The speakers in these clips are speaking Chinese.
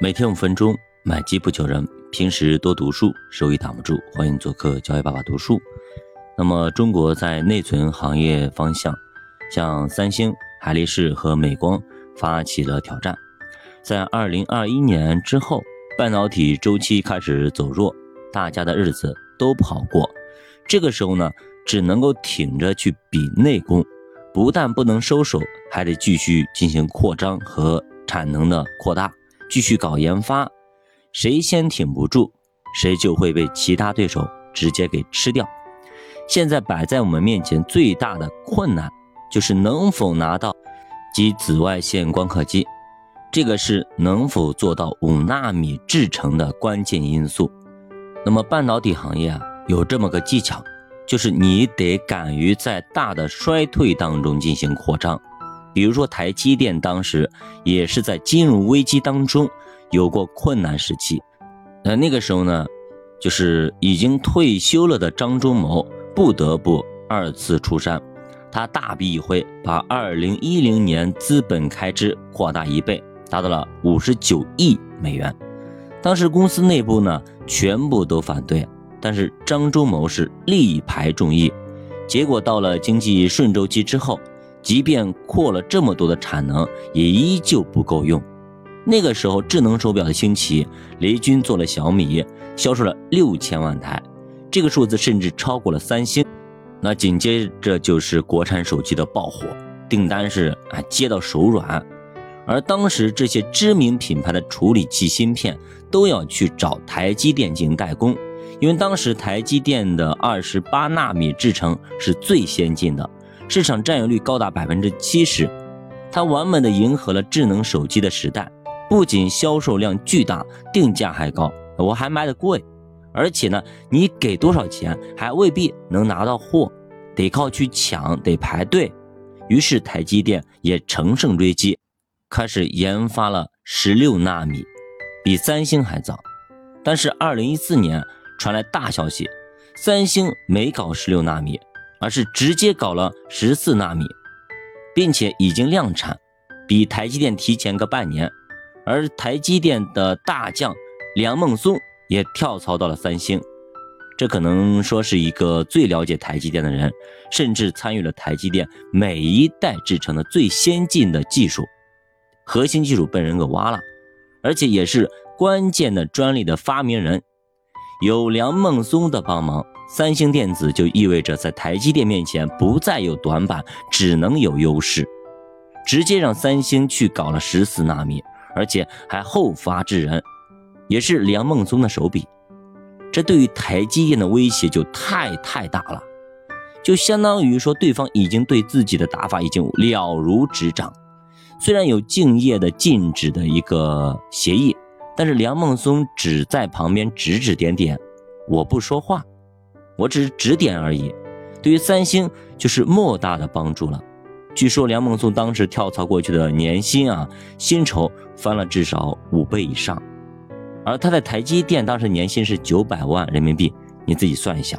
每天五分钟，买机不求人。平时多读书，收益挡不住。欢迎做客教育爸爸读书。那么，中国在内存行业方向，向三星、海力士和美光发起了挑战。在二零二一年之后，半导体周期开始走弱，大家的日子都不好过。这个时候呢，只能够挺着去比内功，不但不能收手，还得继续进行扩张和产能的扩大。继续搞研发，谁先挺不住，谁就会被其他对手直接给吃掉。现在摆在我们面前最大的困难，就是能否拿到及紫外线光刻机，这个是能否做到五纳米制程的关键因素。那么半导体行业啊，有这么个技巧，就是你得敢于在大的衰退当中进行扩张。比如说，台积电当时也是在金融危机当中有过困难时期，那那个时候呢，就是已经退休了的张忠谋不得不二次出山，他大笔一挥，把2010年资本开支扩大一倍，达到了59亿美元。当时公司内部呢全部都反对，但是张忠谋是力排众议，结果到了经济顺周期之后。即便扩了这么多的产能，也依旧不够用。那个时候，智能手表的兴起，雷军做了小米，销售了六千万台，这个数字甚至超过了三星。那紧接着就是国产手机的爆火，订单是啊接到手软。而当时这些知名品牌的处理器芯片都要去找台积电进行代工，因为当时台积电的二十八纳米制程是最先进的。市场占有率高达百分之七十，它完美的迎合了智能手机的时代，不仅销售量巨大，定价还高，我还卖的贵，而且呢，你给多少钱还未必能拿到货，得靠去抢，得排队。于是台积电也乘胜追击，开始研发了十六纳米，比三星还早。但是二零一四年传来大消息，三星没搞十六纳米。而是直接搞了十四纳米，并且已经量产，比台积电提前个半年。而台积电的大将梁孟松也跳槽到了三星，这可能说是一个最了解台积电的人，甚至参与了台积电每一代制成的最先进的技术，核心技术被人给挖了，而且也是关键的专利的发明人。有梁孟松的帮忙。三星电子就意味着在台积电面前不再有短板，只能有优势，直接让三星去搞了十四纳米，而且还后发制人，也是梁孟松的手笔。这对于台积电的威胁就太太大了，就相当于说对方已经对自己的打法已经了如指掌。虽然有敬业的禁止的一个协议，但是梁孟松只在旁边指指点点，我不说话。我只是指点而已，对于三星就是莫大的帮助了。据说梁孟松当时跳槽过去的年薪啊，薪酬翻了至少五倍以上，而他在台积电当时年薪是九百万人民币，你自己算一下。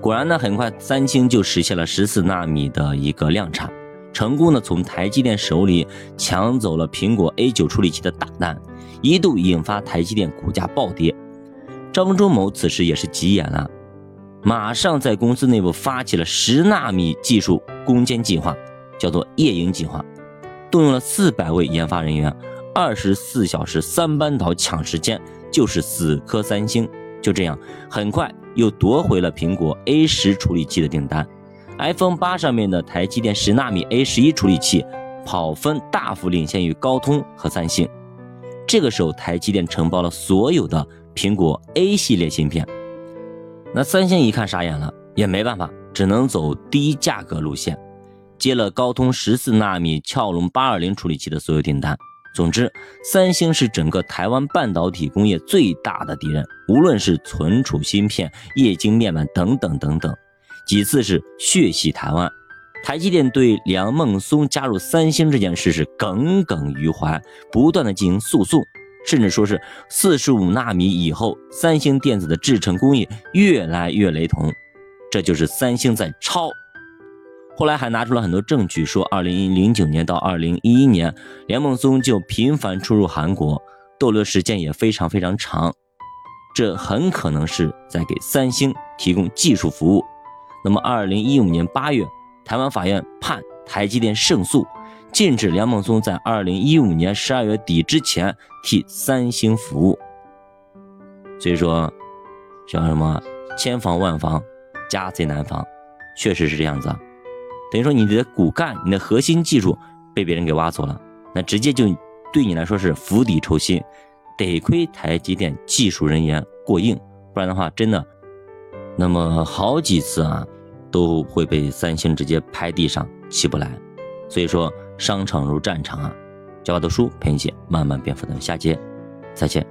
果然呢，很快三星就实现了十四纳米的一个量产，成功的从台积电手里抢走了苹果 A 九处理器的大单，一度引发台积电股价暴跌。张忠谋此时也是急眼了，马上在公司内部发起了十纳米技术攻坚计划，叫做夜鹰计划，动用了四百位研发人员，二十四小时三班倒抢时间，就是死磕三星。就这样，很快又夺回了苹果 A 十处理器的订单，iPhone 八上面的台积电十纳米 A 十一处理器跑分大幅领先于高通和三星。这个时候，台积电承包了所有的。苹果 A 系列芯片，那三星一看傻眼了，也没办法，只能走低价格路线，接了高通十四纳米骁龙八二零处理器的所有订单。总之，三星是整个台湾半导体工业最大的敌人，无论是存储芯片、液晶面板等等等等，几次是血洗台湾。台积电对梁孟松加入三星这件事是耿耿于怀，不断的进行诉讼。甚至说是四十五纳米以后，三星电子的制程工艺越来越雷同，这就是三星在抄。后来还拿出了很多证据，说二零零九年到二零一一年，梁孟松就频繁出入韩国，逗留时间也非常非常长。这很可能是在给三星提供技术服务。那么，二零一五年八月，台湾法院判台积电胜诉，禁止梁孟松在二零一五年十二月底之前替三星服务。所以说，叫什么千防万防，家贼难防，确实是这样子啊。等于说你的骨干、你的核心技术被别人给挖走了，那直接就对你来说是釜底抽薪。得亏台积电技术人员过硬，不然的话，真的，那么好几次啊，都会被三星直接拍地上起不来。所以说，商场如战场啊，教法读书陪你一起慢慢变富的，下节再见。